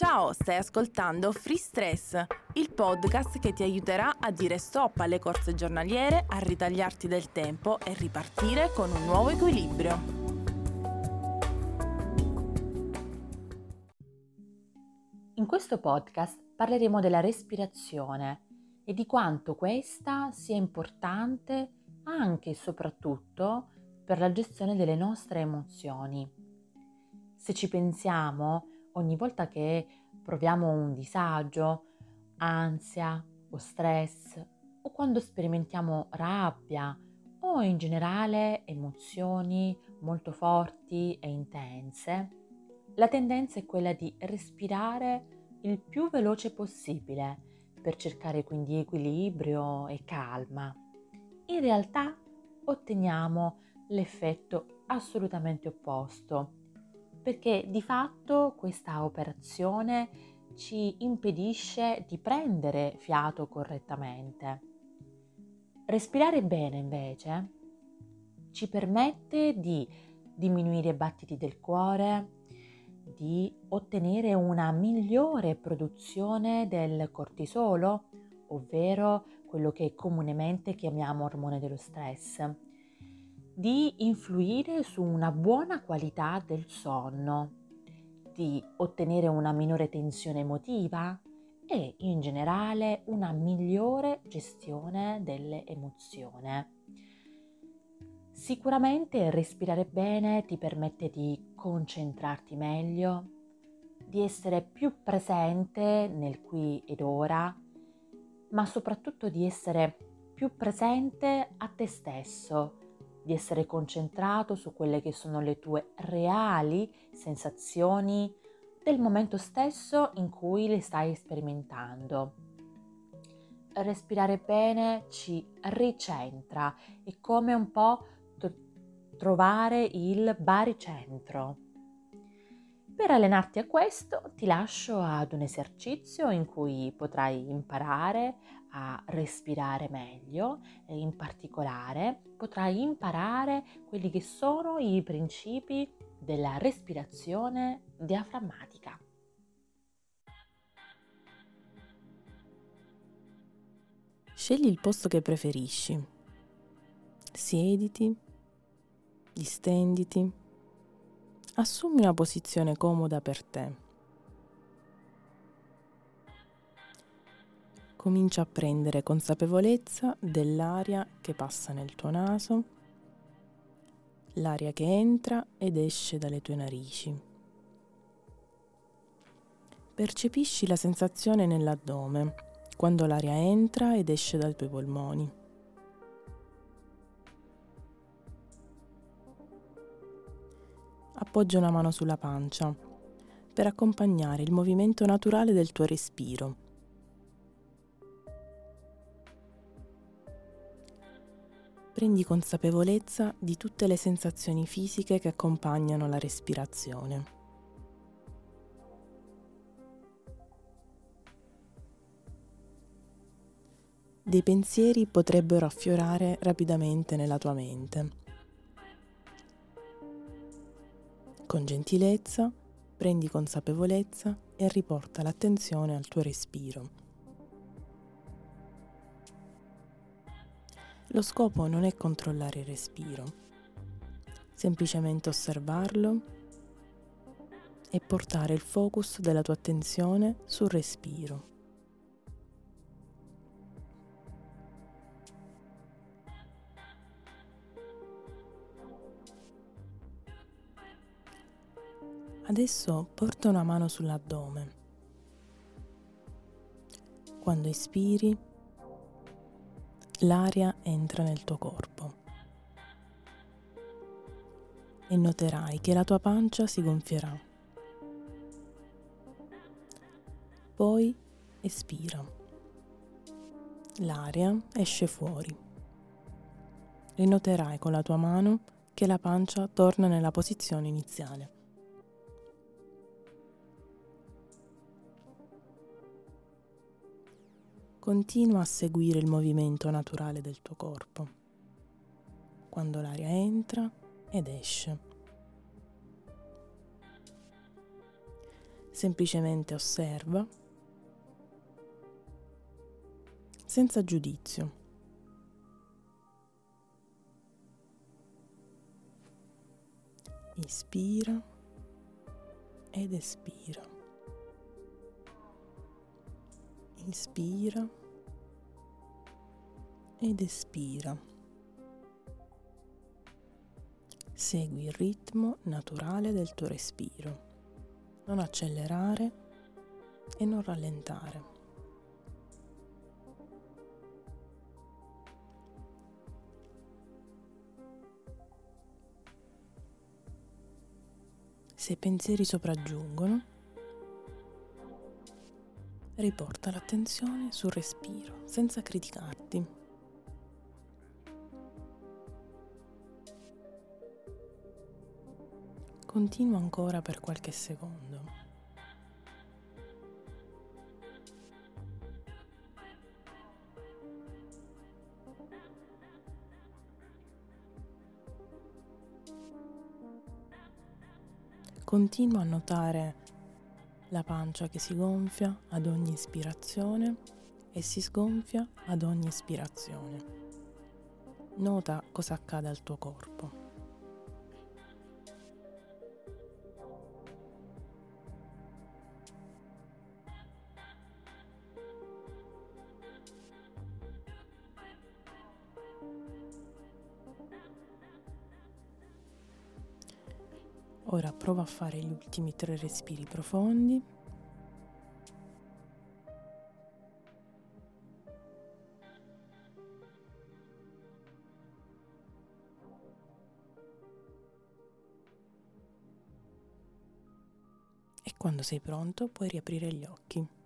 Ciao, stai ascoltando Free Stress, il podcast che ti aiuterà a dire stop alle corse giornaliere, a ritagliarti del tempo e ripartire con un nuovo equilibrio. In questo podcast parleremo della respirazione e di quanto questa sia importante anche e soprattutto per la gestione delle nostre emozioni. Se ci pensiamo, ogni volta che proviamo un disagio, ansia o stress o quando sperimentiamo rabbia o in generale emozioni molto forti e intense, la tendenza è quella di respirare il più veloce possibile per cercare quindi equilibrio e calma. In realtà otteniamo l'effetto assolutamente opposto perché di fatto questa operazione ci impedisce di prendere fiato correttamente. Respirare bene invece ci permette di diminuire i battiti del cuore, di ottenere una migliore produzione del cortisolo, ovvero quello che comunemente chiamiamo ormone dello stress di influire su una buona qualità del sonno, di ottenere una minore tensione emotiva e in generale una migliore gestione delle emozioni. Sicuramente respirare bene ti permette di concentrarti meglio, di essere più presente nel qui ed ora, ma soprattutto di essere più presente a te stesso di essere concentrato su quelle che sono le tue reali sensazioni del momento stesso in cui le stai sperimentando. Respirare bene ci ricentra, è come un po' trovare il baricentro. Per allenarti a questo ti lascio ad un esercizio in cui potrai imparare a respirare meglio e in particolare potrai imparare quelli che sono i principi della respirazione diaframmatica. Scegli il posto che preferisci. Siediti, distenditi, assumi una posizione comoda per te. comincia a prendere consapevolezza dell'aria che passa nel tuo naso, l'aria che entra ed esce dalle tue narici. Percepisci la sensazione nell'addome quando l'aria entra ed esce dai tuoi polmoni. Appoggia una mano sulla pancia per accompagnare il movimento naturale del tuo respiro prendi consapevolezza di tutte le sensazioni fisiche che accompagnano la respirazione. Dei pensieri potrebbero affiorare rapidamente nella tua mente. Con gentilezza prendi consapevolezza e riporta l'attenzione al tuo respiro. Lo scopo non è controllare il respiro, semplicemente osservarlo e portare il focus della tua attenzione sul respiro. Adesso porta una mano sull'addome. Quando ispiri, l'aria entra nel tuo corpo e noterai che la tua pancia si gonfierà. Poi espira. L'aria esce fuori e noterai con la tua mano che la pancia torna nella posizione iniziale. Continua a seguire il movimento naturale del tuo corpo, quando l'aria entra ed esce. semplicemente osserva, senza giudizio. Ispira ed espira. Inspira ed espira. Segui il ritmo naturale del tuo respiro. Non accelerare e non rallentare. Se pensieri sopraggiungono, riporta l'attenzione sul respiro senza criticarti. Continua ancora per qualche secondo. Continua a notare la pancia che si gonfia ad ogni ispirazione e si sgonfia ad ogni ispirazione. Nota cosa accade al tuo corpo. Ora prova a fare gli ultimi tre respiri profondi. E quando sei pronto puoi riaprire gli occhi.